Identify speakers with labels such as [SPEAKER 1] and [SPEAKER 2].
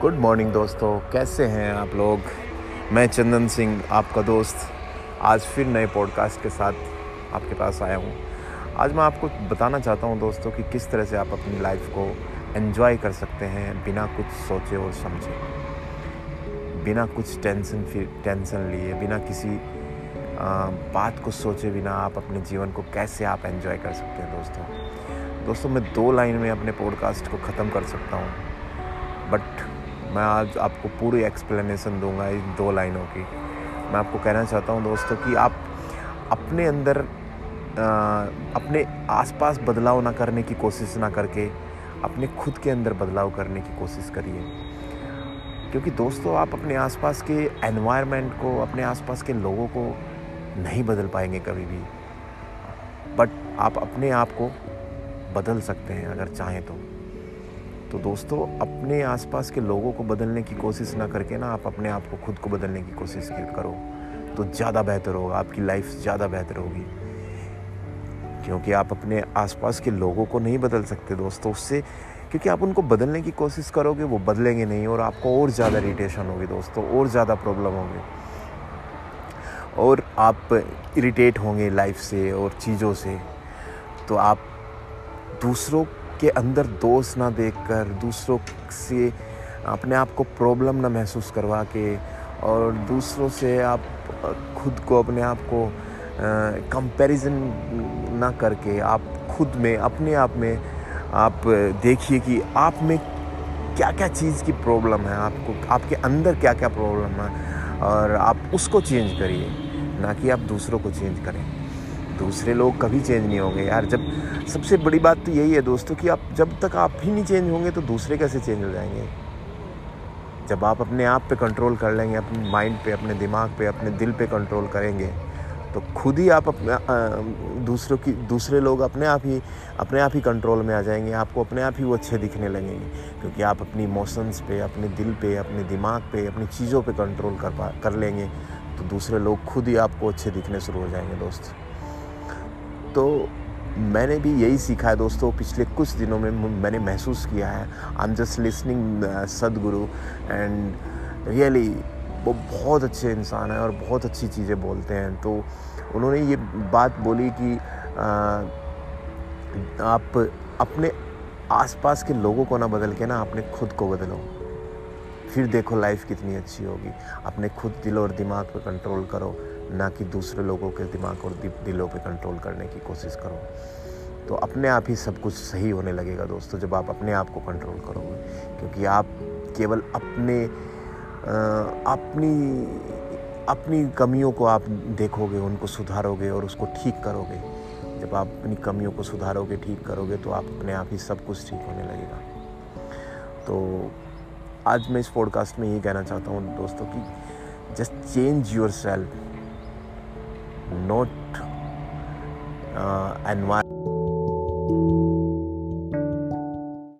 [SPEAKER 1] Good morning दोस्तों। कैसे हैं आप लोग? मैं चंदन सिंह आपका दोस्त। आज फिर नए पॉडकास्ट के साथ आपके पास आया हूँ। आज मैं आपको बताना चाहता हूँ दोस्तों कि किस तरह से आप अपनी लाइफ को एंजॉय कर सकते हैं बिना कुछ सोचे और समझे। बिना कुछ टेंशन फिर टेंशन लिए बिना किसी आ, बात को सोचे बिना आप अपने जीवन को कैसे आप एंजॉय कर सकते हैं दोस्तों। दोस्तों मैं दो लाइन में अपने पॉडकास्ट को ख़त्म कर सकता हूँ। बट मैं आज आपको पूरी एक्सप्लेनेशन दूँगा इन दो लाइनों की। मैं आपको कहना चाहता हूँ दोस्तों कि आप अपने अंदर आ, अपने आसपास बदलाव ना करने की कोशिश ना करके अपने खुद के अंदर बदलाव करने की कोशिश करिए। क्योंकि दोस्तों आप अपने आसपास के एनवायरनमेंट को अपने आसपास के लोगों को नहीं बदल पाएँगे कभी भी। बट आप अपने आप को बदल सकते हैं अगर चाहें तो। तो दोस्तों, अपने आसपास के लोगों को बदलने की कोशिश ना करके ना आप अपने आप को खुद को बदलने की कोशिश करो। तो ज़्यादा बेहतर होगा, आपकी लाइफ ज़्यादा बेहतर होगी। क्योंकि आप अपने आसपास के लोगों को नहीं बदल सकते दोस्तों, उससे क्योंकि आप उनको बदलने की कोशिश करोगे, वो बदलेंगे नहीं और आपको और ज़्यादा इरीटेशन होगी दोस्तों, और ज़्यादा प्रॉब्लम होगी। और आप इरिटेट होंगे लाइफ से और चीज़ों से। तो आप दूसरों के अंदर दोष ना देखकर, दूसरों से अपने आप को प्रॉब्लम ना महसूस करवा के और दूसरों से आप, खुद को अपने आप को कंपैरिजन ना करके आप खुद में, अपने आप में आप देखिए कि आप में क्या क्या चीज़ की प्रॉब्लम है, आपको, आपके अंदर क्या क्या प्रॉब्लम है और आप उसको चेंज करिए, ना कि आप दूसरों को चेंज करें। दूसरे लोग कभी चेंज नहीं होंगे। यार, जब सबसे बड़ी बात तो यही है दोस्तों कि आप, जब तक आप ही नहीं चेंज होंगे तो दूसरे कैसे चेंज हो जाएँगे? जब आप अपने आप पे कंट्रोल कर लेंगे, अपने माइंड पे, अपने दिमाग पे, अपने दिल पे कंट्रोल करेंगे तो खुद ही आप अपने दूसरों की, दूसरे लोग अपने आप ही, अपने आप ही कंट्रोल में आ जाएँगे, आपको अपने आप ही वो अच्छे दिखने लगेंगे, क्योंकि आप अपनी इमोशंस पे, अपने दिल पे, अपने दिमाग पे, अपनी चीज़ों पे कंट्रोल कर पा, कर लेंगे तो दूसरे लोग खुद ही आपको अच्छे दिखने शुरू हो जाएँगे दोस्त। तो मैंने भी यही सीखा है दोस्तों पिछले कुछ दिनों में मैंने महसूस किया है। I am just listening Sadhguru and really वो बहुत अच्छे इंसान हैं और बहुत अच्छी चीज़ें बोलते हैं। तो उन्होंने ये बात बोली कि आ, uh, आप अपने आसपास के लोगों को ना बदल के ना अपने खुद को बदलो। फिर देखो लाइफ कितनी अच्छी होगी। अपने खुद दिल और दिमाग पर कंट्रोल करो। ना कि दूसरे लोगों के दिमाग और दिलों पे कंट्रोल करने की कोशिश करो। तो अपने आप ही सब कुछ सही होने लगेगा दोस्तों, जब आप अपने आप को कंट्रोल करोगे। क्योंकि आप केवल अपने अपनी अपनी कमियों को आप देखोगे, उनको सुधारोगे और उसको ठीक करोगे। जब आप अपनी कमियों को सुधारोगे, ठीक करोगे तो आप अपने आप ही सब कुछ ठीक होने लगेगा। तो आज मैं इस पॉडकास्ट में यही कहना चाहता हूँ दोस्तों कि just change yourself not uh, environment